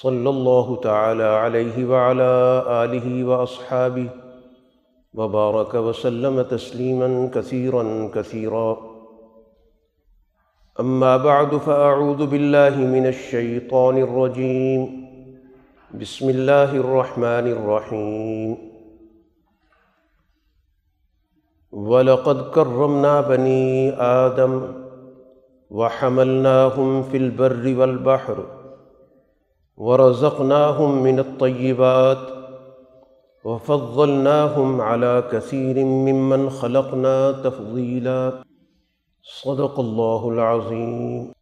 صلى الله تعالى عليه وعلى آله وأصحابه وبارك وسلم تسليما كثيرا كثيرا أما بعد فأعوذ بالله من الشيطان الرجيم بسم الله الرحمن الرحيم ولقد كرمنا بني آدم وحملناهم في البر والبحر ورزقناهم من الطيبات وفضلناهم على كثير ممن خلقنا تفضيلا. صدق اللہ العظیم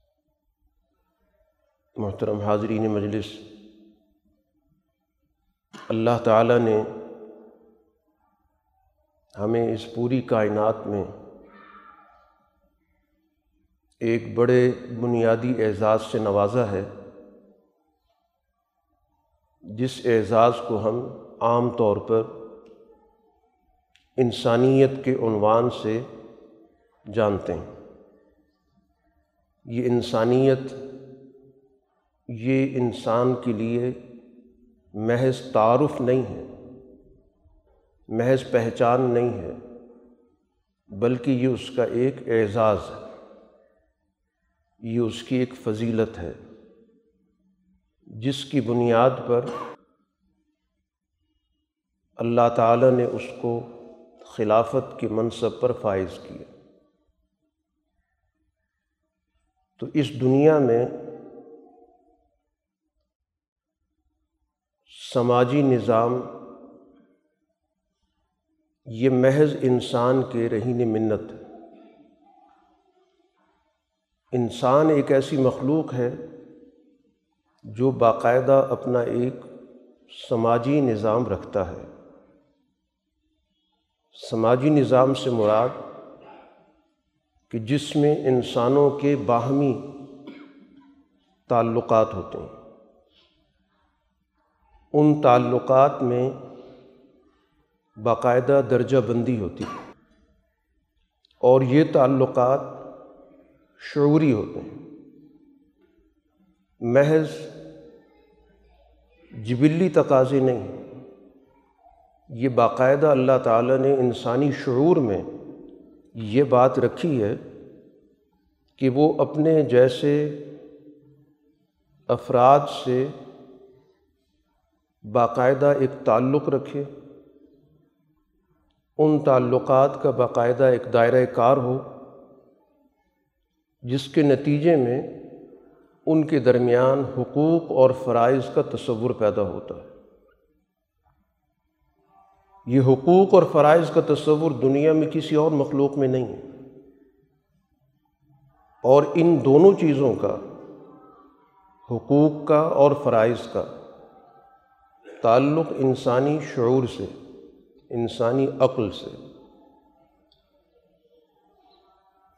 محترم حاضرین مجلس، اللہ تعالیٰ نے ہمیں اس پوری کائنات میں ایک بڑے بنیادی اعزاز سے نوازا ہے۔ جس اعزاز کو ہم عام طور پر انسانیت کے عنوان سے جانتے ہیں۔ یہ انسانیت، یہ انسان کے لیے محض تعارف نہیں ہے، محض پہچان نہیں ہے، بلکہ یہ اس کا ایک اعزاز ہے، یہ اس کی ایک فضیلت ہے۔ جس کی بنیاد پر اللہ تعالیٰ نے اس کو خلافت کے منصب پر فائز کیا۔ تو اس دنیا میں سماجی نظام، یہ محض انسان کے رہین منت ہے۔ انسان ایک ایسی مخلوق ہے جو باقاعدہ اپنا ایک سماجی نظام رکھتا ہے۔ سماجی نظام سے مراد کہ جس میں انسانوں کے باہمی تعلقات ہوتے ہیں۔ ان تعلقات میں باقاعدہ درجہ بندی ہوتی ہے اور یہ تعلقات شعوری ہوتے ہیں۔ محض جبلی تقاضے نہیں۔ یہ باقاعدہ اللہ تعالیٰ نے انسانی شعور میں یہ بات رکھی ہے کہ وہ اپنے جیسے افراد سے باقاعدہ ایک تعلق رکھے، ان تعلقات کا باقاعدہ ایک دائرۂ کار ہو، جس کے نتیجے میں ان کے درمیان حقوق اور فرائض کا تصور پیدا ہوتا ہے۔ یہ حقوق اور فرائض کا تصور دنیا میں کسی اور مخلوق میں نہیں ہے۔ اور ان دونوں چیزوں کا، حقوق کا اور فرائض کا، تعلق انسانی شعور سے، انسانی عقل سے۔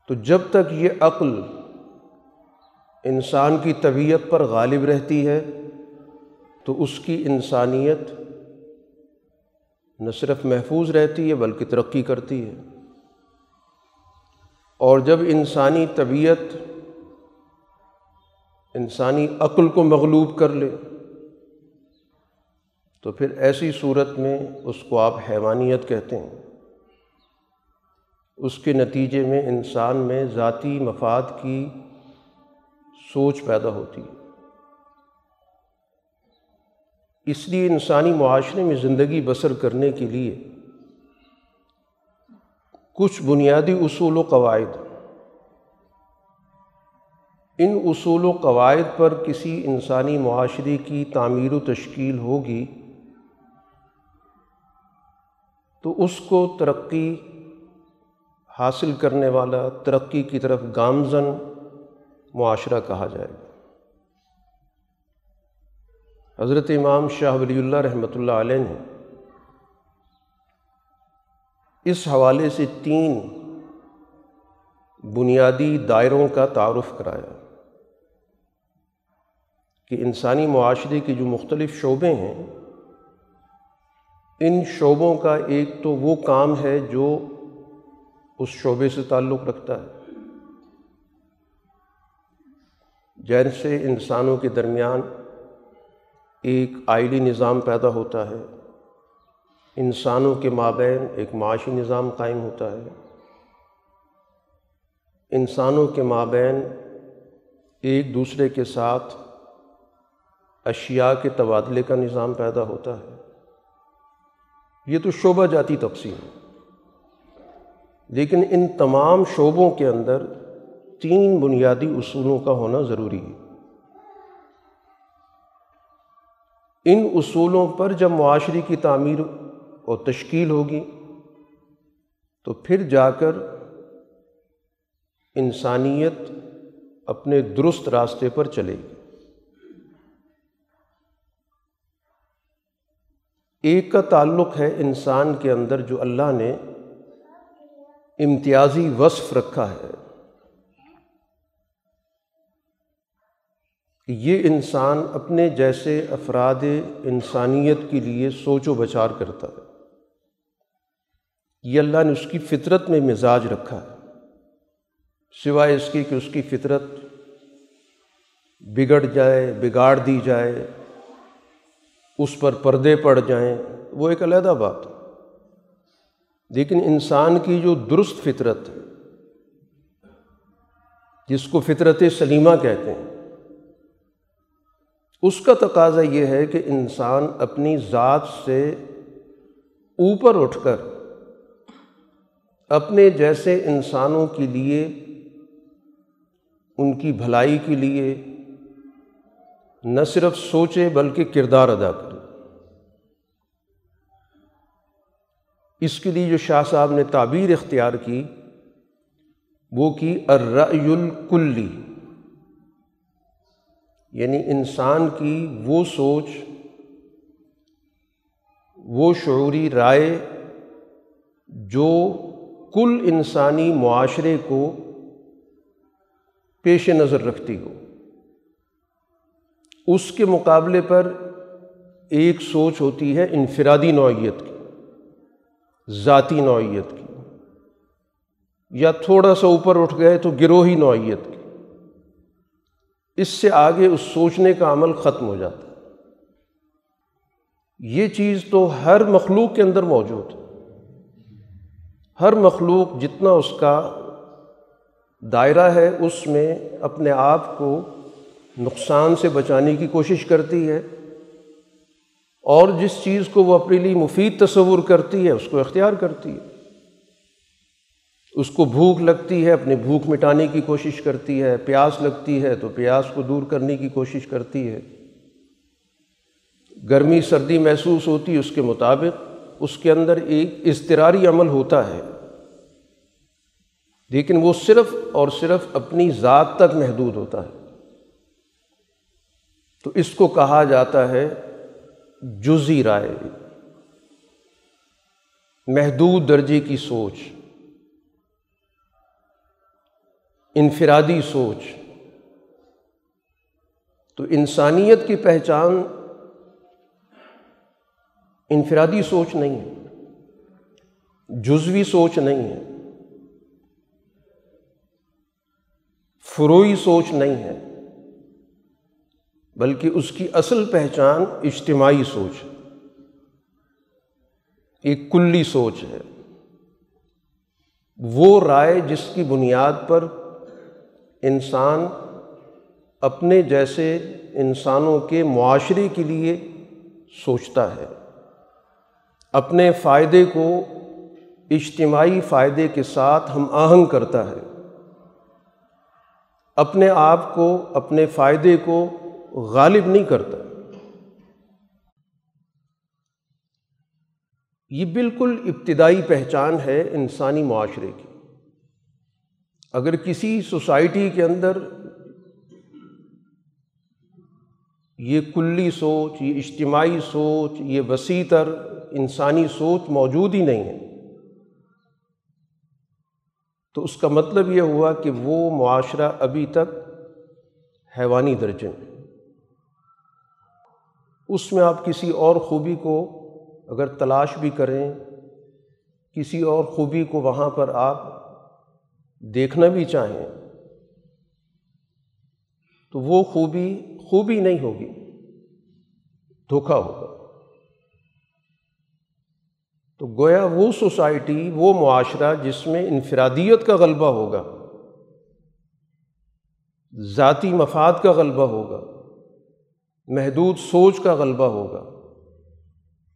تو جب تک یہ عقل انسان کی طبیعت پر غالب رہتی ہے، تو اس کی انسانیت نہ صرف محفوظ رہتی ہے، بلکہ ترقی کرتی ہے۔ اور جب انسانی طبیعت انسانی عقل کو مغلوب کر لے، تو پھر ایسی صورت میں اس کو آپ حیوانیت کہتے ہیں۔ اس کے نتیجے میں انسان میں ذاتی مفاد کی سوچ پیدا ہوتی ہے۔ اس لیے انسانی معاشرے میں زندگی بسر کرنے کے لیے کچھ بنیادی اصول و قواعد ان اصول و قواعد پر کسی انسانی معاشرے کی تعمیر و تشکیل ہوگی تو اس کو ترقی حاصل کرنے والا، ترقی کی طرف گامزن معاشرہ کہا جائے گا۔ حضرت امام شاہ ولی اللہ رحمۃ اللہ علیہ نے اس حوالے سے تین بنیادی دائروں کا تعارف کرایا کہ انسانی معاشرے کے جو مختلف شعبے ہیں، ان شعبوں کا ایک تو وہ کام ہے جو اس شعبے سے تعلق رکھتا ہے۔ جیسے انسانوں کے درمیان ایک آئلی نظام پیدا ہوتا ہے۔ انسانوں کے مابین ایک معاشی نظام قائم ہوتا ہے۔ انسانوں کے مابین ایک دوسرے کے ساتھ اشیاء کے تبادلے کا نظام پیدا ہوتا ہے۔ یہ تو شعبہ جاتی تقسیم ہے۔ لیکن ان تمام شعبوں کے اندر تین بنیادی اصولوں کا ہونا ضروری ہے۔ ان اصولوں پر جب معاشرے کی تعمیر اور تشکیل ہوگی، تو پھر جا کر انسانیت اپنے درست راستے پر چلے گی۔ ایک کا تعلق ہے انسان کے اندر جو اللہ نے امتیازی وصف رکھا ہے۔ کہ یہ انسان اپنے جیسے افراد انسانیت کے لیے سوچ و بچار کرتا ہے۔ یہ اللہ نے اس کی فطرت میں مزاج رکھا ہے۔ سوائے اس کی کہ اس کی فطرت بگڑ جائے، بگاڑ دی جائے، اس پر پردے پڑ جائیں، وہ ایک علیحدہ بات ہے۔ لیکن انسان کی جو درست فطرت ہے، جس کو فطرت سلیمہ کہتے ہیں اس کا تقاضا یہ ہے کہ انسان اپنی ذات سے اوپر اٹھ کر اپنے جیسے انسانوں کے لیے، ان کی بھلائی کے لیے نہ صرف سوچے بلکہ کردار ادا کرے۔ اس کے لیے جو شاہ صاحب نے تعبیر اختیار کی وہ کی الرأی الکلی۔ یعنی انسان کی وہ سوچ، وہ شعوری رائے جو کل انسانی معاشرے کو پیش نظر رکھتی ہو۔ اس کے مقابلے پر ایک سوچ ہوتی ہے انفرادی نوعیت کی، ذاتی نوعیت کی۔ یا تھوڑا سا اوپر اٹھ گئے تو گروہی نوعیت کی۔ اس سے آگے اس سوچنے کا عمل ختم ہو جاتا ہے۔ یہ چیز تو ہر مخلوق کے اندر موجود ہے۔ ہر مخلوق جتنا اس کا دائرہ ہے، اس میں اپنے آپ کو نقصان سے بچانے کی کوشش کرتی ہے۔ اور جس چیز کو وہ اپنے لیے مفید تصور کرتی ہے، اس کو اختیار کرتی ہے۔ اس کو بھوک لگتی ہے، اپنی بھوک مٹانے کی کوشش کرتی ہے، پیاس لگتی ہے تو پیاس کو دور کرنے کی کوشش کرتی ہے۔ گرمی سردی محسوس ہوتی ہے اس کے مطابق اس کے اندر ایک اضطراری عمل ہوتا ہے۔ لیکن وہ صرف اور صرف اپنی ذات تک محدود ہوتا ہے۔ تو اس کو کہا جاتا ہے جزی رائے۔ محدود درجے کی سوچ۔ انفرادی سوچ، تو انسانیت کی پہچان انفرادی سوچ نہیں ہے، جزوی سوچ نہیں ہے، فروئی سوچ نہیں ہے، بلکہ اس کی اصل پہچان اجتماعی سوچ ہے۔ ایک کلی سوچ ہے۔ وہ رائے جس کی بنیاد پر انسان اپنے جیسے انسانوں کے معاشرے کے لیے سوچتا ہے۔ اپنے فائدے کو اجتماعی فائدے کے ساتھ ہم آہنگ کرتا ہے۔ اپنے آپ کو، اپنے فائدے کو غالب نہیں کرتا۔ یہ بالکل ابتدائی پہچان ہے انسانی معاشرے کی۔ اگر کسی سوسائٹی کے اندر یہ کلی سوچ، یہ اجتماعی سوچ، یہ وسیع تر انسانی سوچ موجود ہی نہیں ہے، تو اس کا مطلب یہ ہوا کہ وہ معاشرہ ابھی تک حیوانی درجے میں اس میں آپ کسی اور خوبی کو اگر تلاش بھی کریں، کسی اور خوبی کو وہاں پر آپ دیکھنا بھی چاہیں تو وہ خوبی خوبی نہیں ہوگی، دھوکا ہوگا۔ تو گویا وہ سوسائٹی، وہ معاشرہ جس میں انفرادیت کا غلبہ ہوگا، ذاتی مفاد کا غلبہ ہوگا، محدود سوچ کا غلبہ ہوگا،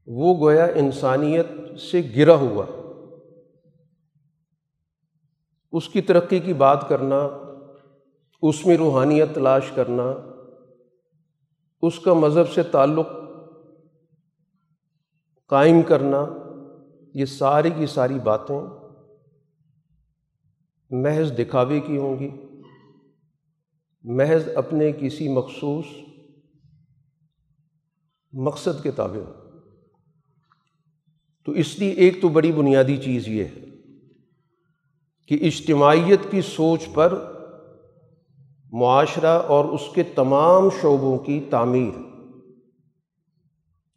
وہ گویا انسانیت سے گرا ہوا۔ اس کی ترقی کی بات کرنا، اس میں روحانیت تلاش کرنا، اس کا مذہب سے تعلق قائم کرنا، یہ ساری کی ساری باتیں محض دکھاوے کی ہوں گی، محض اپنے کسی مخصوص مقصد کے تابع تو اس لیے ایک تو بڑی بنیادی چیز یہ ہے کہ اجتماعیت کی سوچ پر معاشرہ اور اس کے تمام شعبوں کی تعمیر۔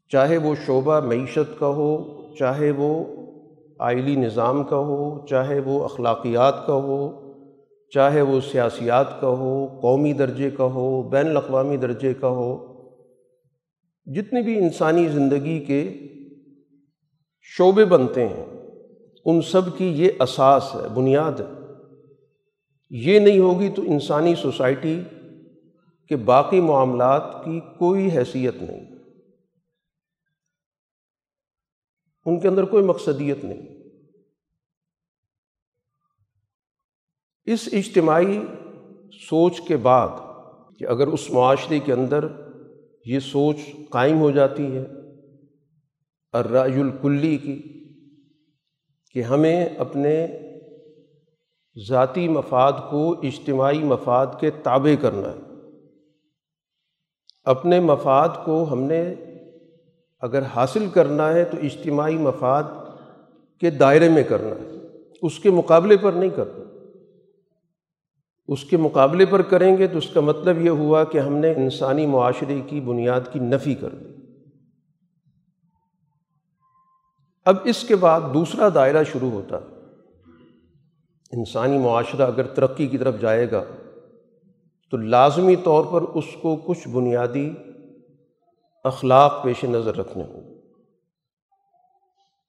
چاہے وہ شعبہ معیشت کا ہو، چاہے وہ آئلی نظام کا ہو، چاہے وہ اخلاقیات کا ہو، چاہے وہ سیاسیات کا ہو، قومی درجے کا ہو، بین الاقوامی درجے کا ہو، جتنی بھی انسانی زندگی کے شعبے بنتے ہیں ان سب کی یہ اساس ہے، بنیاد ہے۔ یہ نہیں ہوگی تو انسانی سوسائٹی کے باقی معاملات کی کوئی حیثیت نہیں۔ ان کے اندر کوئی مقصدیت نہیں۔ اس اجتماعی سوچ کے بعد کہ اگر اس معاشرے کے اندر یہ سوچ قائم ہو جاتی ہے الرائے الکلی کی کہ ہمیں اپنے ذاتی مفاد کو اجتماعی مفاد کے تابع کرنا ہے۔ اپنے مفاد کو ہم نے اگر حاصل کرنا ہے تو اجتماعی مفاد کے دائرے میں کرنا ہے۔ اس کے مقابلے پر نہیں کرنا۔ اس کے مقابلے پر کریں گے تو اس کا مطلب یہ ہوا کہ ہم نے انسانی معاشرے کی بنیاد کی نفی کر دی۔ اب اس کے بعد دوسرا دائرہ شروع ہوتا انسانی معاشرہ اگر ترقی کی طرف جائے گا، تو لازمی طور پر اس کو کچھ بنیادی اخلاق پیش نظر رکھنے ہوں۔ گے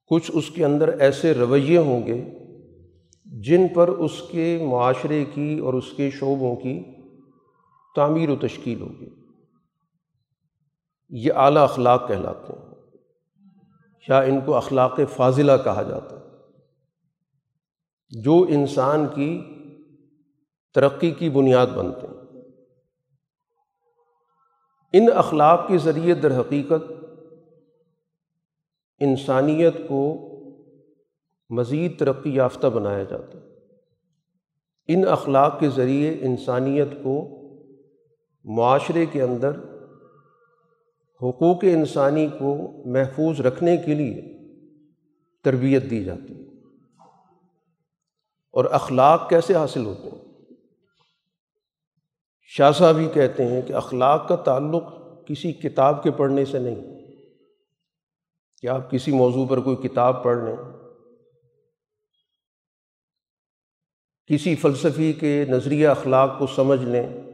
کچھ اس کے اندر ایسے رویے ہوں گے جن پر اس کے معاشرے کی اور اس کے شعبوں کی تعمیر و تشکیل ہوگی۔ یہ اعلیٰ اخلاق کہلاتے ہیں۔ یا ان کو اخلاق فاضلہ کہا جاتا ہے۔ جو انسان کی ترقی کی بنیاد بنتے ہیں۔ ان اخلاق کے ذریعے در حقیقت انسانیت کو مزید ترقی یافتہ بنایا جاتا ہے۔ ان اخلاق کے ذریعے انسانیت کو معاشرے کے اندر حقوق انسانی کو محفوظ رکھنے کے لیے تربیت دی جاتی ہے۔ اور اخلاق کیسے حاصل ہوتے ہیں؟ شاہ صاحب ہی کہتے ہیں کہ اخلاق کا تعلق کسی کتاب کے پڑھنے سے نہیں۔ کہ آپ کسی موضوع پر کوئی کتاب پڑھ لیں۔ کسی فلسفی کے نظریہ اخلاق کو سمجھ لیں۔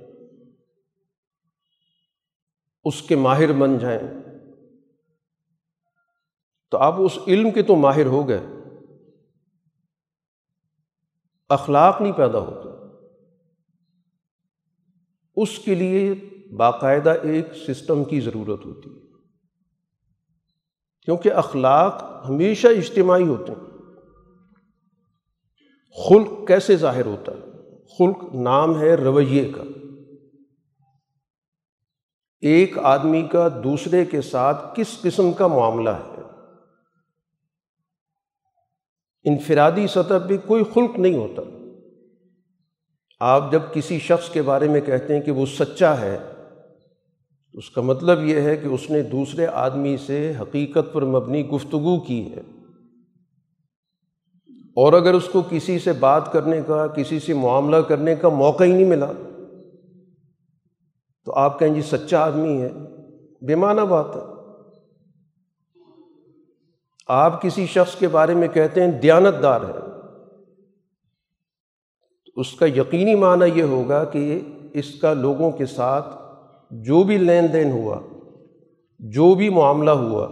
اس کے ماہر بن جائیں۔ تو آپ اس علم کے تو ماہر ہو گئے۔ اخلاق نہیں پیدا ہوتا اس کے لیے باقاعدہ ایک سسٹم کی ضرورت ہوتی۔ ہے کیونکہ اخلاق ہمیشہ اجتماعی ہوتے ہیں۔ خلق کیسے ظاہر ہوتا ہے؟ خلق نام ہے رویے کا۔ ایک آدمی کا دوسرے کے ساتھ کس قسم کا معاملہ ہے؟ انفرادی سطح پہ کوئی خلق نہیں ہوتا۔ آپ جب کسی شخص کے بارے میں کہتے ہیں کہ وہ سچا ہے اس کا مطلب یہ ہے کہ اس نے دوسرے آدمی سے حقیقت پر مبنی گفتگو کی ہے۔ اور اگر اس کو کسی سے بات کرنے کا، کسی سے معاملہ کرنے کا موقع ہی نہیں ملا تو آپ کہیں جی سچا آدمی ہے، بے معنی بات ہے۔ آپ کسی شخص کے بارے میں کہتے ہیں دیانت دار ہے اس کا یقینی معنی یہ ہوگا کہ اس کا لوگوں کے ساتھ جو بھی لین دین ہوا، جو بھی معاملہ ہوا،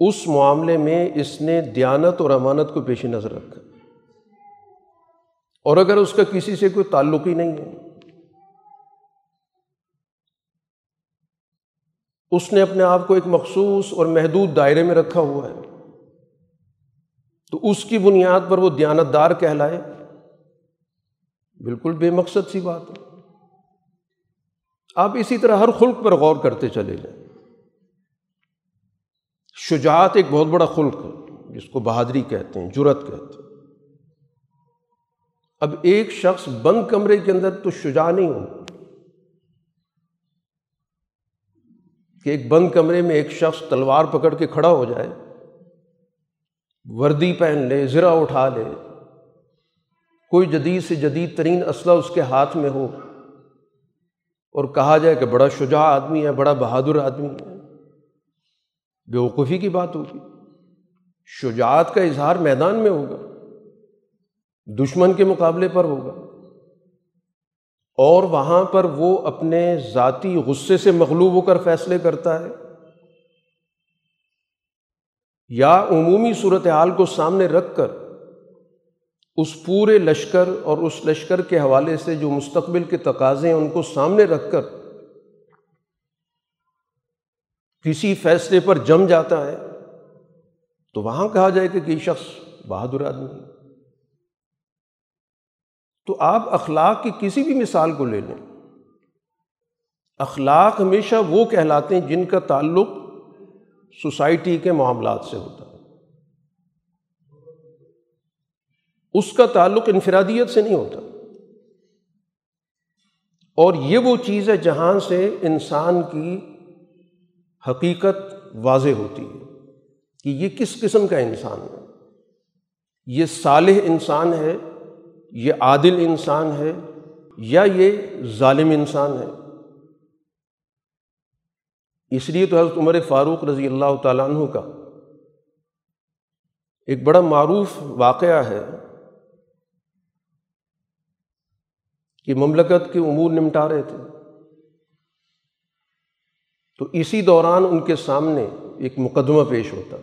اس معاملے میں اس نے دیانت اور امانت کو پیش نظر رکھا۔ اور اگر اس کا کسی سے کوئی تعلق ہی نہیں ہے۔ اس نے اپنے آپ کو ایک مخصوص اور محدود دائرے میں رکھا ہوا ہے۔ تو اس کی بنیاد پر وہ دیانت دار کہلائے۔ بالکل بے مقصد سی بات ہے۔ آپ اسی طرح ہر خلق پر غور کرتے چلے جائیں۔ شجاعت ایک بہت بڑا خلق ہے، جس کو بہادری کہتے ہیں جرت کہتے ہیں۔ اب ایک شخص بند کمرے کے اندر تو شجاع نہیں ہو کہ ایک بند کمرے میں ایک شخص تلوار پکڑ کے کھڑا ہو جائے، وردی پہن لے زرا اٹھا لے، کوئی جدید سے جدید ترین اسلحہ اس کے ہاتھ میں ہو اور کہا جائے کہ بڑا شجاع آدمی ہے، بڑا بہادر آدمی ہے۔ بیوقوفی کی بات ہوگی۔ شجاعت کا اظہار میدان میں ہوگا، دشمن کے مقابلے پر ہوگا۔ اور وہاں پر وہ اپنے ذاتی غصے سے مغلوب ہو کر فیصلے کرتا ہے۔ یا عمومی صورت حال کو سامنے رکھ کر اس پورے لشکر اور اس لشکر کے حوالے سے جو مستقبل کے تقاضے ہیں ان کو سامنے رکھ کر کسی فیصلے پر جم جاتا ہے تو وہاں کہا جائے کہ یہ شخص بہادر آدمی تو آپ اخلاق کی کسی بھی مثال کو لے لیں۔ اخلاق ہمیشہ وہ کہلاتے ہیں جن کا تعلق سوسائٹی کے معاملات سے ہوتا ہے۔ اس کا تعلق انفرادیت سے نہیں ہوتا۔ اور یہ وہ چیز ہے جہاں سے انسان کی حقیقت واضح ہوتی ہے کہ یہ کس قسم کا انسان ہے۔ یہ صالح انسان ہے یہ عادل انسان ہے یا یہ ظالم انسان ہے؟ اس لیے تو حضرت عمر فاروق رضی اللہ تعالیٰ عنہ کا ایک بڑا معروف واقعہ ہے کہ مملکت کے امور نمٹا رہے تھے۔ تو اسی دوران ان کے سامنے ایک مقدمہ پیش ہوتا۔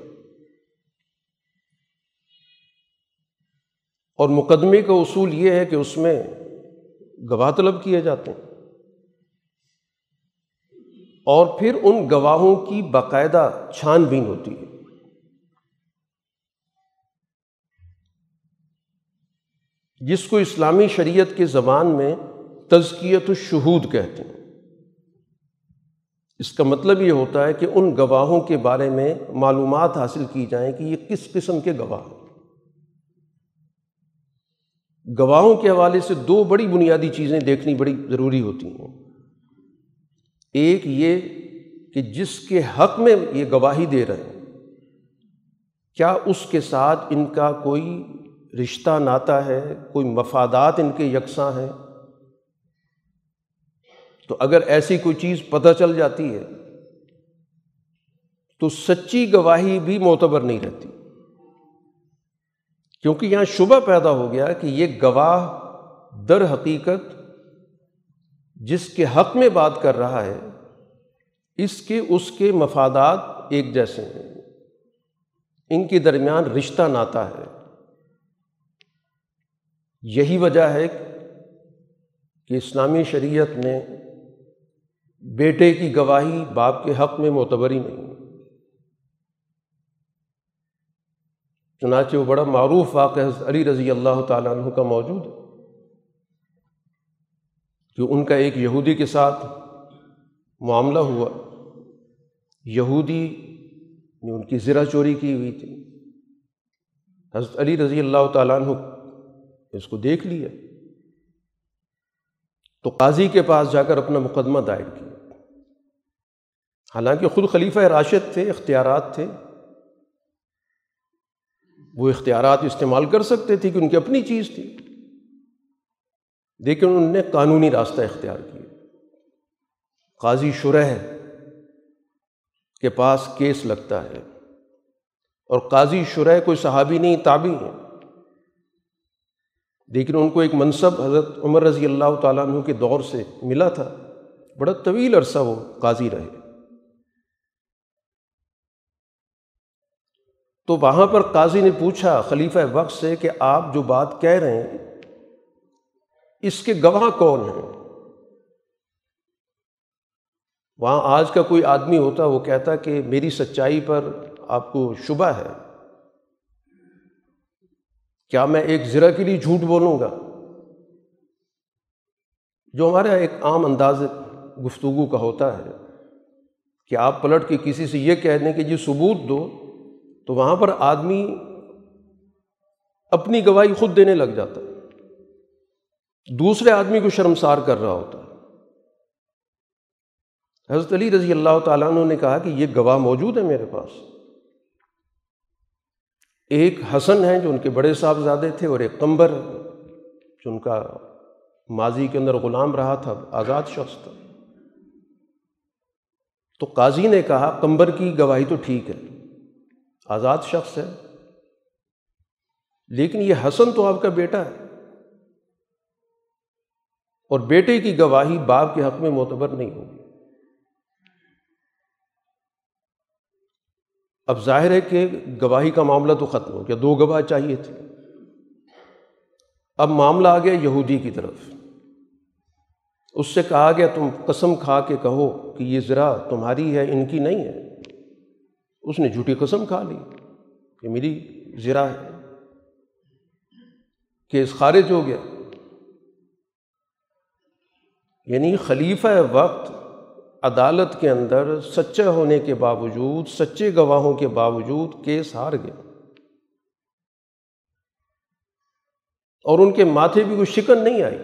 اور مقدمے کا اصول یہ ہے کہ اس میں گواہ طلب کیے جاتے ہیں۔ اور پھر ان گواہوں کی باقاعدہ چھان بین ہوتی ہے۔ جس کو اسلامی شریعت کے زبان میں تزکیت الشہود کہتے ہیں۔ اس کا مطلب یہ ہوتا ہے کہ ان گواہوں کے بارے میں معلومات حاصل کی جائیں کہ یہ کس قسم کے گواہ ہیں۔ گواہوں کے حوالے سے دو بڑی بنیادی چیزیں دیکھنی بڑی ضروری ہوتی ہیں۔ ایک یہ کہ جس کے حق میں یہ گواہی دے رہے ہیں، کیا اس کے ساتھ ان کا کوئی رشتہ ناتا ہے، کوئی مفادات ان کے یکساں ہیں؟ تو اگر ایسی کوئی چیز پتہ چل جاتی ہے، تو سچی گواہی بھی معتبر نہیں رہتی۔ کیونکہ یہاں شبہ پیدا ہو گیا کہ یہ گواہ در حقیقت جس کے حق میں بات کر رہا ہے، اس کے اس کے مفادات ایک جیسے ہیں۔ ان کے درمیان رشتہ ناتا ہے۔ یہی وجہ ہے کہ اسلامی شریعت میں بیٹے کی گواہی باپ کے حق میں معتبر ہی نہیں۔ چنانچہ وہ بڑا معروف واقع حضرت علی رضی اللہ تعالیٰ عنہ کا موجود ہے۔ کہ ان کا ایک یہودی کے ساتھ معاملہ ہوا۔ یہودی نے ان کی زرہ چوری کی ہوئی تھی۔ حضرت علی رضی اللہ تعالیٰ عنہ اس کو دیکھ لیا۔ تو قاضی کے پاس جا کر اپنا مقدمہ دائر کیا۔ حالانکہ خود خلیفہ راشد تھے، اختیارات تھے۔ وہ اختیارات استعمال کر سکتے تھے کہ ان کی اپنی چیز تھی۔ لیکن انہوں نے قانونی راستہ اختیار کیا۔ قاضی شرح کے پاس کیس لگتا ہے اور قاضی شرح کوئی صحابی نہیں تابی ہے لیکن ان کو ایک منصب حضرت عمر رضی اللہ تعالیٰ عنہ کے دور سے ملا تھا۔ بڑا طویل عرصہ وہ قاضی رہے۔ تو وہاں پر قاضی نے پوچھا خلیفہ وقت سے کہ آپ جو بات کہہ رہے ہیں، اس کے گواہ کون ہیں؟ وہاں آج کا کوئی آدمی ہوتا، وہ کہتا کہ میری سچائی پر آپ کو شبہ ہے۔ کیا میں ایک ذرا کے لیے جھوٹ بولوں گا؟ جو ہمارے ایک عام انداز گفتگو کا ہوتا ہے، کہ آپ پلٹ کے کسی سے یہ کہہ دیں کہ جی ثبوت دو تو وہاں پر آدمی اپنی گواہی خود دینے لگ جاتا ہے۔ دوسرے آدمی کو شرمسار کر رہا ہوتا ہے۔ حضرت علی رضی اللہ تعالیٰ عنہ نے کہا کہ یہ گواہ موجود ہے میرے پاس۔ ایک حسن ہے جو ان کے بڑے صاحبزادے تھے اور ایک کمبر جو ان کا ماضی کے اندر غلام رہا تھا، آزاد شخص تھا۔ تو قاضی نے کہا کمبر کی گواہی تو ٹھیک ہے۔ آزاد شخص ہے۔ لیکن یہ حسن تو آپ کا بیٹا ہے۔ اور بیٹے کی گواہی باپ کے حق میں معتبر نہیں ہوگی۔ اب ظاہر ہے کہ گواہی کا معاملہ تو ختم ہو گیا، دو گواہ چاہیے تھے۔ اب معاملہ آ گیا یہودی کی طرف۔ اس سے کہا گیا، تم قسم کھا کے کہو کہ یہ ذرا تمہاری ہے، ان کی نہیں ہے۔ اس نے جھوٹی قسم کھا لی۔ کہ میری ذرا ہے۔ کیس خارج ہو گیا۔ یعنی خلیفہ وقت عدالت کے اندر سچا ہونے کے باوجود، سچے گواہوں کے باوجود کیس ہار گیا اور ان کے ماتھے بھی کوئی شکن نہیں آئی۔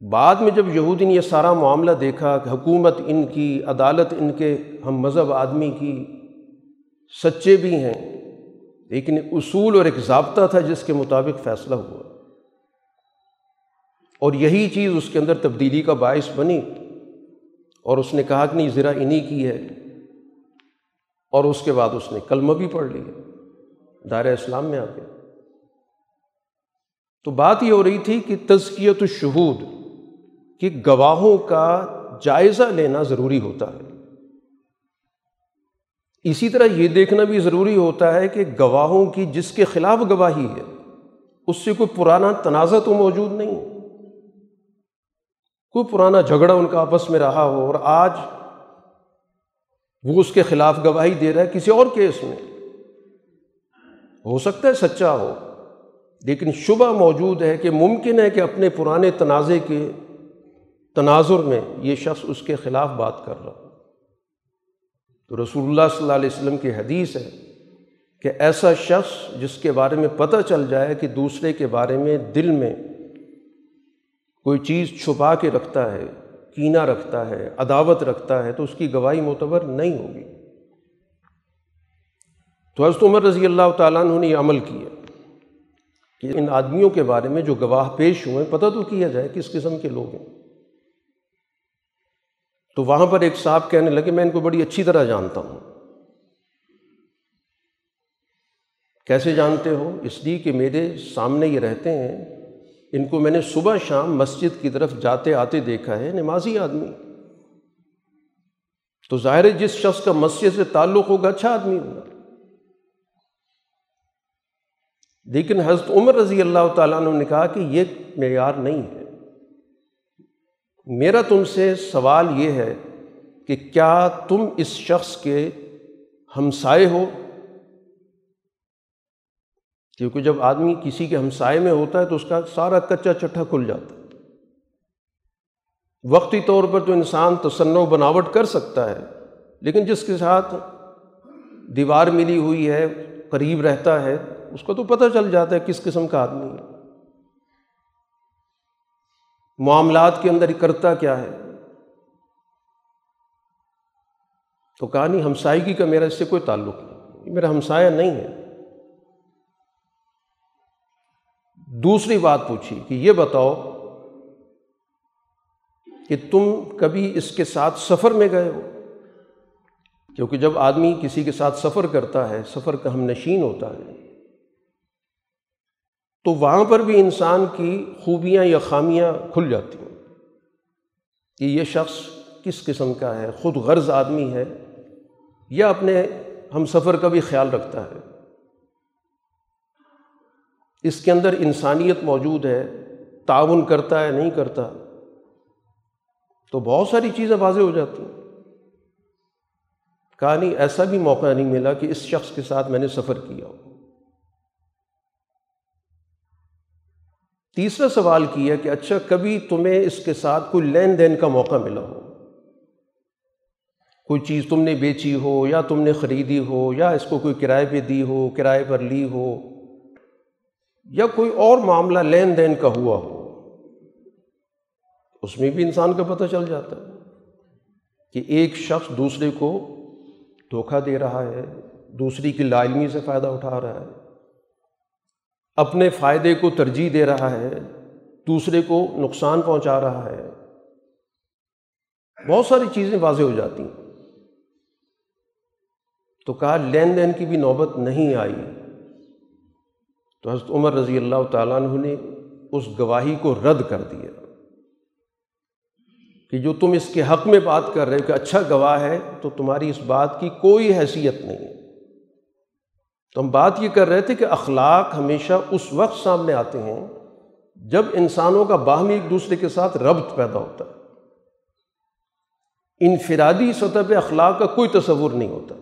بعد میں جب یہودی نے یہ سارا معاملہ دیکھا کہ حکومت ان کی، عدالت ان کے، ہم مذہب آدمی کی سچے بھی ہیں، لیکن اصول اور ایک ضابطہ تھا جس کے مطابق فیصلہ ہوا۔ اور یہی چیز اس کے اندر تبدیلی کا باعث بنی۔ اور اس نے کہا کہ نہیں ذرا انہیں کی ہے۔ اور اس کے بعد اس نے کلمہ بھی پڑھ لیا دائرہ اسلام میں آ گیا۔ تو بات یہ ہو رہی تھی کہ تزکیت الشہود کہ گواہوں کا جائزہ لینا ضروری ہوتا ہے۔ اسی طرح یہ دیکھنا بھی ضروری ہوتا ہے کہ گواہوں کی جس کے خلاف گواہی ہے، اس سے کوئی پرانا تنازع تو موجود نہیں۔ کوئی پرانا جھگڑا ان کا آپس میں رہا ہو اور آج وہ اس کے خلاف گواہی دے رہا ہے کسی اور کیس میں۔ ہو سکتا ہے سچا ہو، لیکن شبہ موجود ہے کہ ممکن ہے کہ اپنے پرانے تنازع کے تناظر میں یہ شخص اس کے خلاف بات کر رہا۔ تو رسول اللہ صلی اللہ علیہ وسلم کی حدیث ہے کہ ایسا شخص جس کے بارے میں پتہ چل جائے کہ دوسرے کے بارے میں دل میں کوئی چیز چھپا کے رکھتا ہے کینہ رکھتا ہے، عداوت رکھتا ہے، تو اس کی گواہی معتبر نہیں ہوگی۔ تو حضرت عمر رضی اللہ تعالیٰ عنہ نے یہ عمل کیا کہ ان آدمیوں کے بارے میں جو گواہ پیش ہوئے، پتہ تو کیا جائے کس قسم کے لوگ ہیں۔ تو وہاں پر ایک صاحب کہنے لگے، میں ان کو بڑی اچھی طرح جانتا ہوں۔ کیسے جانتے ہو؟ اس لیے کہ میرے سامنے یہ رہتے ہیں۔ ان کو میں نے صبح شام مسجد کی طرف جاتے آتے دیکھا ہے، نمازی آدمی۔ تو ظاہر جس شخص کا مسجد سے تعلق ہوگا اچھا آدمی ہوگا۔ لیکن حضرت عمر رضی اللہ تعالیٰ نے کہا کہ یہ معیار نہیں ہے۔ میرا تم سے سوال یہ ہے کہ کیا تم اس شخص کے ہمسائے ہو؟ کیونکہ جب آدمی کسی کے ہمسائے میں ہوتا ہے تو اس کا سارا کچا چٹھا کھل جاتا ہے۔ وقتی طور پر تو انسان تصنع بناوٹ کر سکتا ہے، لیکن جس کے ساتھ دیوار ملی ہوئی ہے، قریب رہتا ہے، اس کو تو پتہ چل جاتا ہے کس قسم کا آدمی ہے۔ معاملات کے اندر کرتا کیا ہے؟ تو کہا نہیں ہمسائیگی کا میرا اس سے کوئی تعلق نہیں۔ میرا ہمسایہ نہیں ہے۔ دوسری بات پوچھی کہ یہ بتاؤ کہ تم کبھی اس کے ساتھ سفر میں گئے ہو؟ کیونکہ جب آدمی کسی کے ساتھ سفر کرتا ہے، سفر کا ہم نشین ہوتا ہے۔ تو وہاں پر بھی انسان کی خوبیاں یا خامیاں کھل جاتی ہیں۔ کہ یہ شخص کس قسم کا ہے، خود غرض آدمی ہے یا اپنے ہم سفر کا بھی خیال رکھتا ہے۔ اس کے اندر انسانیت موجود ہے، تعاون کرتا ہے، نہیں کرتا، تو بہت ساری چیزیں واضح ہو جاتی ہیں۔ کہا نہیں ایسا بھی موقع نہیں ملا کہ اس شخص کے ساتھ میں نے سفر کیا ہو۔ تیسرا سوال کیا کہ اچھا کبھی تمہیں اس کے ساتھ کوئی لین دین کا موقع ملا ہو؟ کوئی چیز تم نے بیچی ہو یا تم نے خریدی ہو یا اس کو کوئی کرائے پہ دی ہو، کرائے پر لی ہو؟ یا کوئی اور معاملہ لین دین کا ہوا ہو؟ اس میں بھی انسان کا پتہ چل جاتا ہے کہ ایک شخص دوسرے کو دھوکہ دے رہا ہے، دوسری کی علمی سے فائدہ اٹھا رہا ہے۔ اپنے فائدے کو ترجیح دے رہا ہے، دوسرے کو نقصان پہنچا رہا ہے۔ بہت ساری چیزیں واضح ہو جاتی ہیں۔ تو کہا، لین دین کی بھی نوبت نہیں آئی۔ تو حضرت عمر رضی اللہ تعالیٰ عنہ نے اس گواہی کو رد کر دیا کہ جو تم اس کے حق میں بات کر رہے ہو کہ اچھا گواہ ہے، تو تمہاری اس بات کی کوئی حیثیت نہیں ہے۔ تو ہم بات یہ کر رہے تھے کہ اخلاق ہمیشہ اس وقت سامنے آتے ہیں جب انسانوں کا باہمی ایک دوسرے کے ساتھ ربط پیدا ہوتا ہے۔ انفرادی سطح پہ اخلاق کا کوئی تصور نہیں ہوتا۔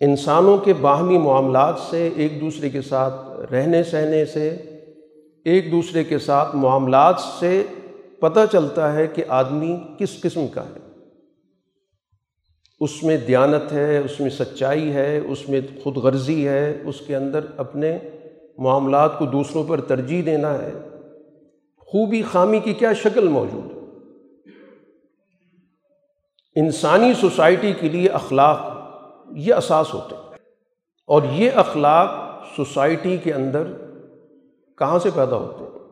انسانوں کے باہمی معاملات سے، ایک دوسرے کے ساتھ رہنے سہنے سے، ایک دوسرے کے ساتھ معاملات سے پتہ چلتا ہے کہ آدمی کس قسم کا ہے۔ اس میں دیانت ہے، اس میں سچائی ہے، اس میں خود غرضی ہے، اس کے اندر اپنے معاملات کو دوسروں پر ترجیح دینا ہے۔ خوبی خامی کی کیا شکل موجود؟ ہے انسانی سوسائٹی کے لیے اخلاق یہ اساس ہوتے ہیں۔ اور یہ اخلاق سوسائٹی کے اندر کہاں سے پیدا ہوتے ہیں؟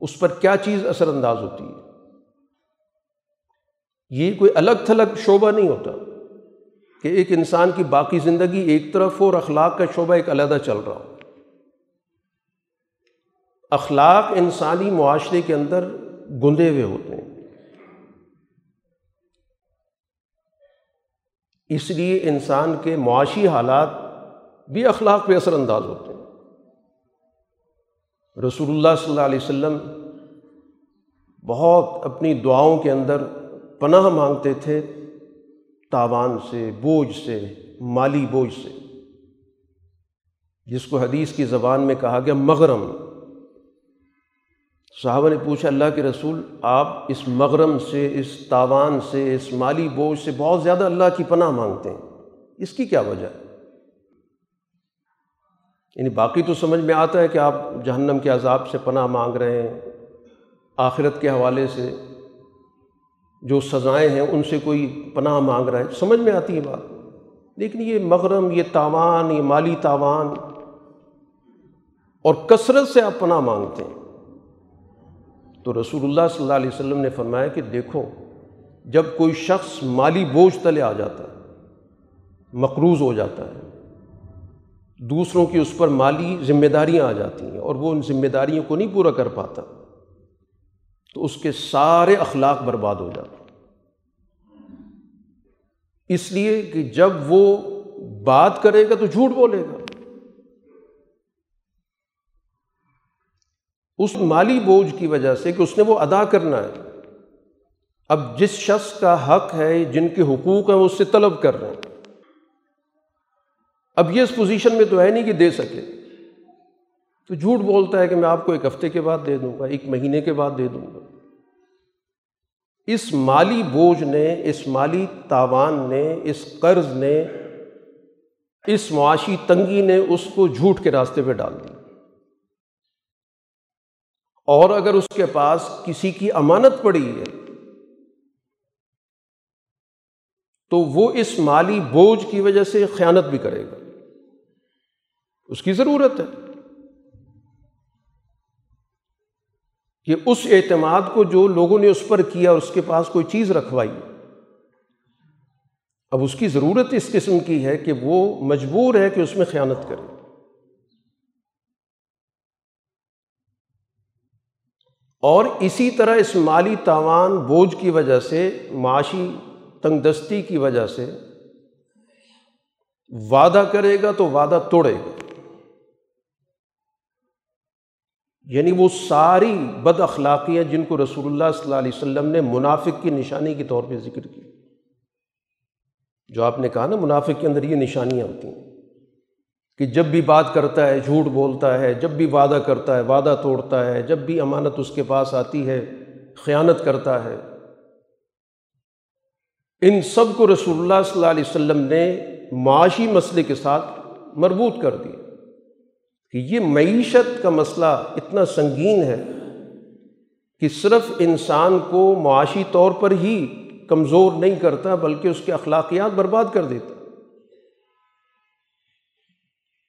اس پر کیا چیز اثر انداز ہوتی ہے؟ یہ کوئی الگ تھلگ شعبہ نہیں ہوتا کہ ایک انسان کی باقی زندگی ایک طرف ہو اور اخلاق کا شعبہ ایک علیحدہ چل رہا ہو۔ اخلاق انسانی معاشرے کے اندر گندے ہوئے ہوتے ہیں۔ اس لیے انسان کے معاشی حالات بھی اخلاق پہ اثر انداز ہوتے ہیں۔ رسول اللہ صلی اللہ علیہ وسلم بہت اپنی دعاؤں کے اندر پناہ مانگتے تھے تاوان سے، بوجھ سے، مالی بوجھ سے۔ جس کو حدیث کی زبان میں کہا گیا مغرم۔ صحابہ نے پوچھا، اللہ کے رسول، آپ اس مغرم سے، اس تاوان سے، اس مالی بوجھ سے بہت زیادہ اللہ کی پناہ مانگتے ہیں۔ اس کی کیا وجہ؟ ہے یعنی باقی تو سمجھ میں آتا ہے کہ آپ جہنم کے عذاب سے پناہ مانگ رہے ہیں، آخرت کے حوالے سے۔ جو سزائیں ہیں، ان سے کوئی پناہ مانگ رہا ہے۔ سمجھ میں آتی ہے بات۔ لیکن یہ مغرم، یہ تاوان، یہ مالی تاوان اور کثرت سے آپ پناہ مانگتے ہیں۔ تو رسول اللہ صلی اللہ علیہ وسلم نے فرمایا کہ دیکھو، جب کوئی شخص مالی بوجھ تلے آ جاتا ہے، مقروض ہو جاتا ہے، دوسروں کی اس پر مالی ذمہ داریاں آ جاتی ہیں اور وہ ان ذمہ داریوں کو نہیں پورا کر پاتا۔ تو اس کے سارے اخلاق برباد ہو جاتے ہیں۔ اس لیے کہ جب وہ بات کرے گا تو جھوٹ بولے گا۔ اس مالی بوجھ کی وجہ سے کہ اس نے وہ ادا کرنا ہے۔ اب جس شخص کا حق ہے، جن کے حقوق ہیں، وہ اس سے طلب کر رہے ہیں۔ اب یہ اس پوزیشن میں تو ہے نہیں کہ دے سکے۔ تو جھوٹ بولتا ہے کہ میں آپ کو ایک ہفتے کے بعد دے دوں گا، ایک مہینے کے بعد دے دوں گا۔ اس مالی بوجھ نے، اس مالی تاوان نے، اس قرض نے، اس معاشی تنگی نے اس کو جھوٹ کے راستے پہ ڈال دی اور اگر اس کے پاس کسی کی امانت پڑی ہے، تو وہ اس مالی بوجھ کی وجہ سے خیانت بھی کرے گا۔ اس کی ضرورت ہے۔ کہ اس اعتماد کو جو لوگوں نے اس پر کیا اس کے پاس کوئی چیز رکھوائی اب اس کی ضرورت اس قسم کی ہے کہ وہ مجبور ہے کہ اس میں خیانت کرے۔ اور اسی طرح اس مالی تاوان بوجھ کی وجہ سے، معاشی تنگ دستی کی وجہ سے، وعدہ کرے گا تو وعدہ توڑے گا۔ یعنی وہ ساری بد اخلاقیاں جن کو رسول اللہ صلی اللہ علیہ وسلم نے منافق کی نشانی کے طور پہ ذکر کی۔ جو آپ نے کہا نا منافق کے اندر یہ نشانیاں ہوتی ہیں کہ جب بھی بات کرتا ہے، جھوٹ بولتا ہے، جب بھی وعدہ کرتا ہے، وعدہ توڑتا ہے، جب بھی امانت اس کے پاس آتی ہے، خیانت کرتا ہے۔ ان سب کو رسول اللہ صلی اللہ علیہ وسلم نے معاشی مسئلے کے ساتھ مربوط کر دیا۔ کہ یہ معیشت کا مسئلہ اتنا سنگین ہے کہ صرف انسان کو معاشی طور پر ہی کمزور نہیں کرتا بلکہ اس کے اخلاقیات برباد کر دیتا۔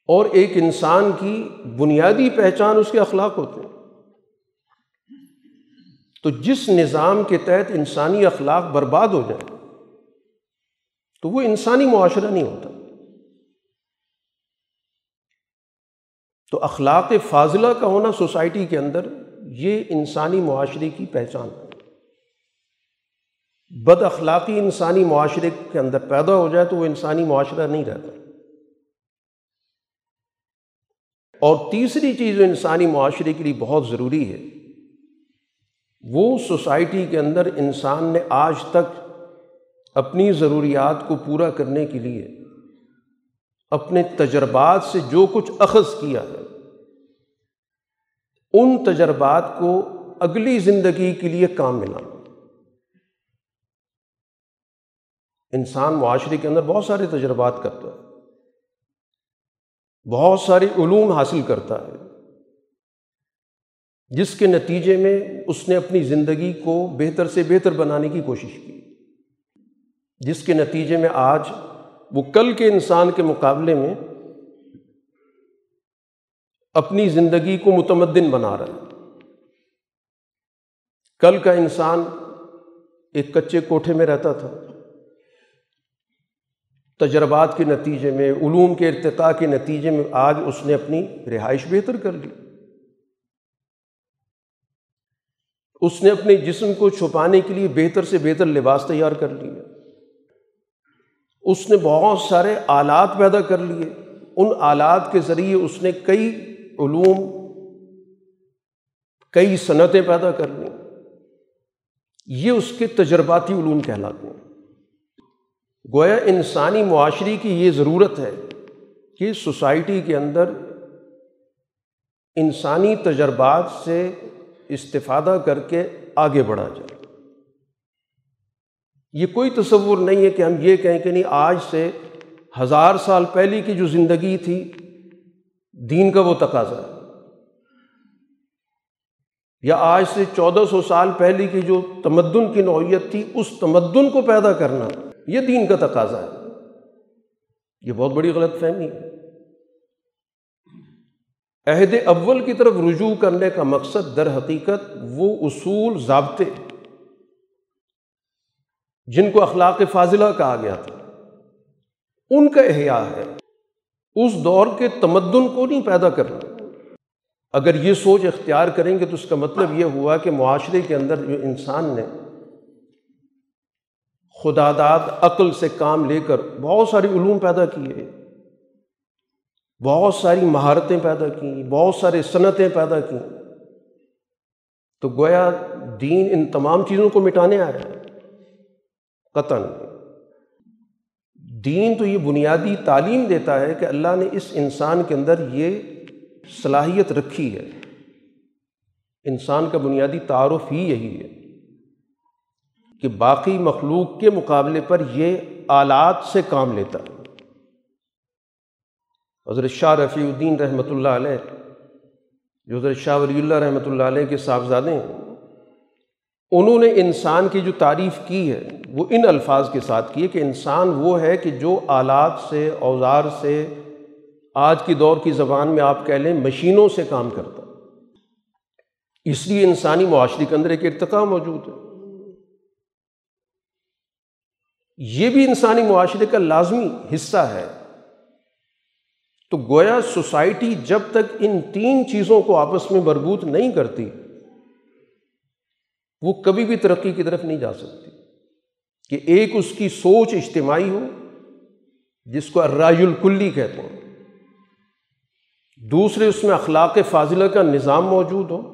اور ایک انسان کی بنیادی پہچان اس کے اخلاق ہوتے ہیں۔ تو جس نظام کے تحت انسانی اخلاق برباد ہو جائیں تو وہ انسانی معاشرہ نہیں ہوتا۔ تو اخلاق فاضلہ کا ہونا سوسائٹی کے اندر یہ انسانی معاشرے کی پہچان ہے۔ بد اخلاقی انسانی معاشرے کے اندر پیدا ہو جائے تو وہ انسانی معاشرہ نہیں رہتا۔ اور تیسری چیز جو انسانی معاشرے کے لیے بہت ضروری ہے، وہ سوسائٹی کے اندر انسان نے آج تک اپنی ضروریات کو پورا کرنے کے لیے اپنے تجربات سے جو کچھ اخذ کیا ہے، ان تجربات کو اگلی زندگی کے لیے کام ملا انسان معاشرے کے اندر بہت سارے تجربات کرتا ہے، بہت سارے علوم حاصل کرتا ہے، جس کے نتیجے میں اس نے اپنی زندگی کو بہتر سے بہتر بنانے کی کوشش کی۔ جس کے نتیجے میں آج وہ کل کے انسان کے مقابلے میں اپنی زندگی کو متمدن بنا رہا ہے۔ کل کا انسان ایک کچے کوٹھے میں رہتا تھا۔ تجربات کے نتیجے میں، علوم کے ارتقاء کے نتیجے میں آج اس نے اپنی رہائش بہتر کر لی۔ اس نے اپنے جسم کو چھپانے کے لیے بہتر سے بہتر لباس تیار کر لیا اس نے بہت سارے آلات پیدا کر لیے۔ ان آلات کے ذریعے اس نے کئی علوم، کئی صنعتیں پیدا کر لیں۔ یہ اس کے تجرباتی علوم کہلاتے ہیں۔ گویا انسانی معاشرے کی یہ ضرورت ہے کہ سوسائٹی کے اندر انسانی تجربات سے استفادہ کر کے آگے بڑھا جائے۔ یہ کوئی تصور نہیں ہے کہ ہم یہ کہیں کہ نہیں، آج سے ہزار سال پہلے کی جو زندگی تھی، دین کا وہ تقاضا ہے۔ یا آج سے چودہ سو سال پہلے کی جو تمدن کی نوعیت تھی، اس تمدن کو پیدا کرنا یہ دین کا تقاضا ہے۔ یہ بہت بڑی غلط فہمی ہے۔ عہد اول کی طرف رجوع کرنے کا مقصد در حقیقت وہ اصول ضابطے۔ جن کو اخلاق فاضلہ کہا گیا تھا۔ ان کا احیاء ہے۔ اس دور کے تمدن کو نہیں پیدا کرنا۔ اگر یہ سوچ اختیار کریں گے تو اس کا مطلب یہ ہوا کہ معاشرے کے اندر جو انسان نے خدا داد عقل سے کام لے کر بہت ساری علوم پیدا کیے، بہت ساری مہارتیں پیدا کیں، بہت سارے صنعتیں پیدا کیں، تو گویا دین ان تمام چیزوں کو مٹانے آیا۔ ہے قطن۔ دین تو یہ بنیادی تعلیم دیتا ہے کہ اللہ نے اس انسان کے اندر یہ صلاحیت رکھی ہے۔ انسان کا بنیادی تعارف ہی یہی ہے کہ باقی مخلوق کے مقابلے پر یہ آلات سے کام لیتا ہے۔ حضرت شاہ رفیع الدین رحمۃ اللہ علیہ، جو حضرت شاہ ولی اللہ رحمۃ اللہ علیہ کے صاحبزادے ہیں انہوں نے انسان کی جو تعریف کی ہے، وہ ان الفاظ کے ساتھ کی ہے کہ انسان وہ ہے کہ جو آلات سے، اوزار سے، آج کی دور کی زبان میں آپ کہہ لیں، مشینوں سے کام کرتا اس لیے انسانی معاشرے کے اندر ایک ارتقا موجود ہے۔ یہ بھی انسانی معاشرے کا لازمی حصہ ہے۔ تو گویا سوسائٹی جب تک ان تین چیزوں کو آپس میں مربوط نہیں کرتی وہ کبھی بھی ترقی کی طرف نہیں جا سکتی۔ کہ ایک اس کی سوچ اجتماعی ہو، جس کو الراج الکلی کہتے ہیں۔ دوسرے اس میں اخلاق فاضلہ کا نظام موجود ہو۔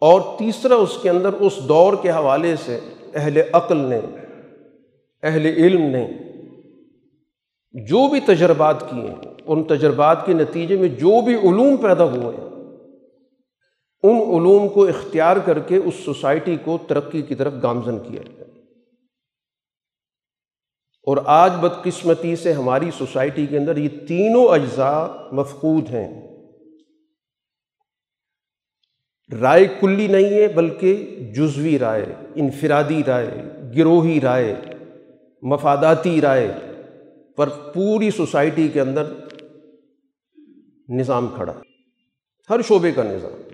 اور تیسرا اس کے اندر اس دور کے حوالے سے اہل عقل نے، اہل علم نے جو بھی تجربات کیے ہیں، ان تجربات کے نتیجے میں جو بھی علوم پیدا ہوئے ہیں ان علوم کو اختیار کر کے اس سوسائٹی کو ترقی کی طرف گامزن کیا جائے اور آج بدقسمتی سے ہماری سوسائٹی کے اندر یہ تینوں اجزاء مفقود ہیں۔ رائے کلی نہیں ہے، بلکہ جزوی رائے، انفرادی رائے، گروہی رائے، مفاداتی رائے پر پوری سوسائٹی کے اندر نظام کھڑا۔ ہر شعبے کا نظام۔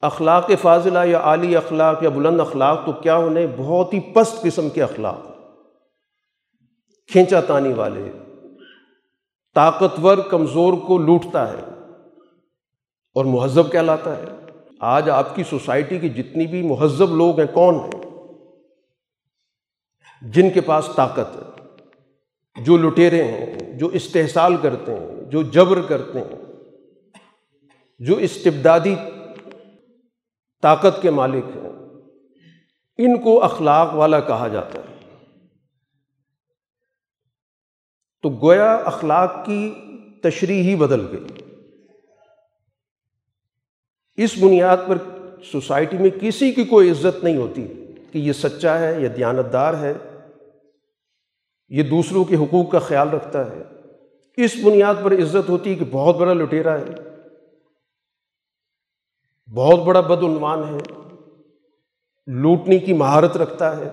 اخلاق فاضلہ یا عالی اخلاق یا بلند اخلاق تو کیا ہونے؟ بہت ہی پست قسم کے اخلاق۔ کھینچا تانی والے۔ طاقتور کمزور کو لوٹتا ہے اور مہذب کہلاتا ہے۔ آج آپ کی سوسائٹی کے جتنی بھی مہذب لوگ ہیں، کون ہیں؟ جن کے پاس طاقت ہے، جو لٹیرے ہیں، جو استحصال کرتے ہیں، جو جبر کرتے ہیں، جو استبدادی طاقت کے مالک ہیں۔ ان کو اخلاق والا کہا جاتا ہے۔ تو گویا اخلاق کی تشریح ہی بدل گئی۔ اس بنیاد پر سوسائٹی میں کسی کی کوئی عزت نہیں ہوتی کہ یہ سچا ہے، یہ دیانتدار ہے۔ یہ دوسروں کے حقوق کا خیال رکھتا ہے۔ اس بنیاد پر عزت ہوتی ہے کہ بہت بڑا لٹیرا ہے۔ بہت بڑا بدعنوان ہے۔ لوٹنے کی مہارت رکھتا ہے۔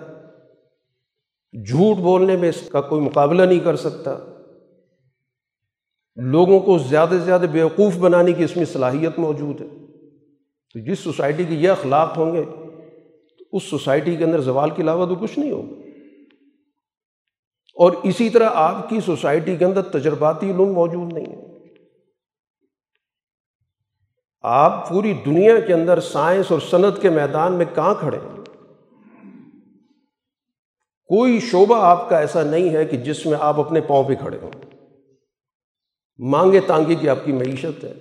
جھوٹ بولنے میں اس کا کوئی مقابلہ نہیں کر سکتا۔ لوگوں کو زیادہ سے زیادہ بیوقوف بنانے کی اس میں صلاحیت موجود ہے۔ تو جس سوسائٹی کے یہ اخلاق ہوں گے تو اس سوسائٹی کے اندر زوال کے علاوہ تو کچھ نہیں ہوگا۔ اور اسی طرح آپ کی سوسائٹی کے اندر تجرباتی علوم موجود نہیں ہیں۔ آپ پوری دنیا کے اندر سائنس اور صنعت کے میدان میں کہاں کھڑے ہیں؟ کوئی شعبہ آپ کا ایسا نہیں ہے کہ جس میں آپ اپنے پاؤں پہ کھڑے ہوں۔ مانگے تانگے کی آپ کی معیشت ہے۔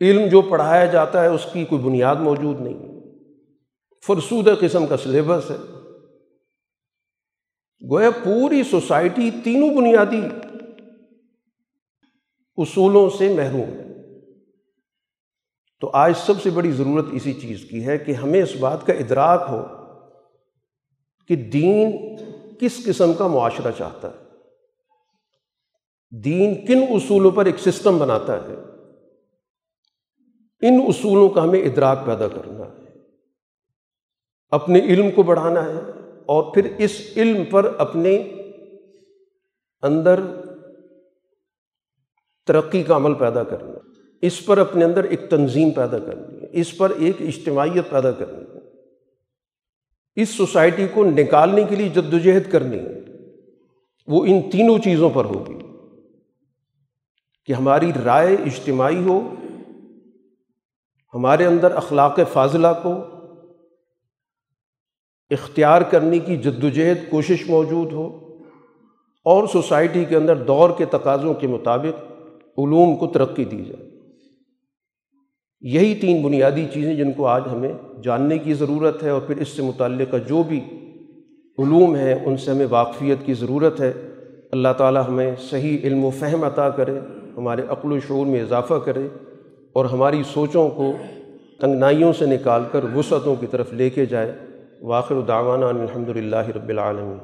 علم جو پڑھایا جاتا ہے اس کی کوئی بنیاد موجود نہیں۔ فرسودہ قسم کا سلیبس ہے۔ گویا پوری سوسائٹی تینوں بنیادی اصولوں سے محروم ہے۔ تو آج سب سے بڑی ضرورت اسی چیز کی ہے کہ ہمیں اس بات کا ادراک ہو کہ دین کس قسم کا معاشرہ چاہتا ہے۔ دین کن اصولوں پر ایک سسٹم بناتا ہے۔ ان اصولوں کا ہمیں ادراک پیدا کرنا ہے۔ اپنے علم کو بڑھانا ہے اور پھر اس علم پر اپنے اندر ترقی کا عمل پیدا کرنا۔ اس پر اپنے اندر ایک تنظیم پیدا کرنی ہے، اس پر ایک اجتماعیت پیدا کرنی ہے۔ اس سوسائٹی کو نکالنے کے لیے جد کرنی ہے۔ وہ ان تینوں چیزوں پر ہوگی۔ کہ ہماری رائے اجتماعی ہو، ہمارے اندر اخلاق فاضلہ کو اختیار کرنے کی جد کوشش موجود ہو، اور سوسائٹی کے اندر دور کے تقاضوں کے مطابق علوم کو ترقی دی جائے۔ یہی تین بنیادی چیزیں جن کو آج ہمیں جاننے کی ضرورت ہے اور پھر اس سے متعلقہ جو بھی علوم ہیں ان سے ہمیں واقفیت کی ضرورت ہے۔ اللہ تعالیٰ ہمیں صحیح علم و فہم عطا کرے، ہمارے عقل و شعور میں اضافہ کرے اور ہماری سوچوں کو تنگنائیوں سے نکال کر وسعتوں کی طرف لے کے جائے۔ واخر دعوانا الحمد للہ رب العالمین۔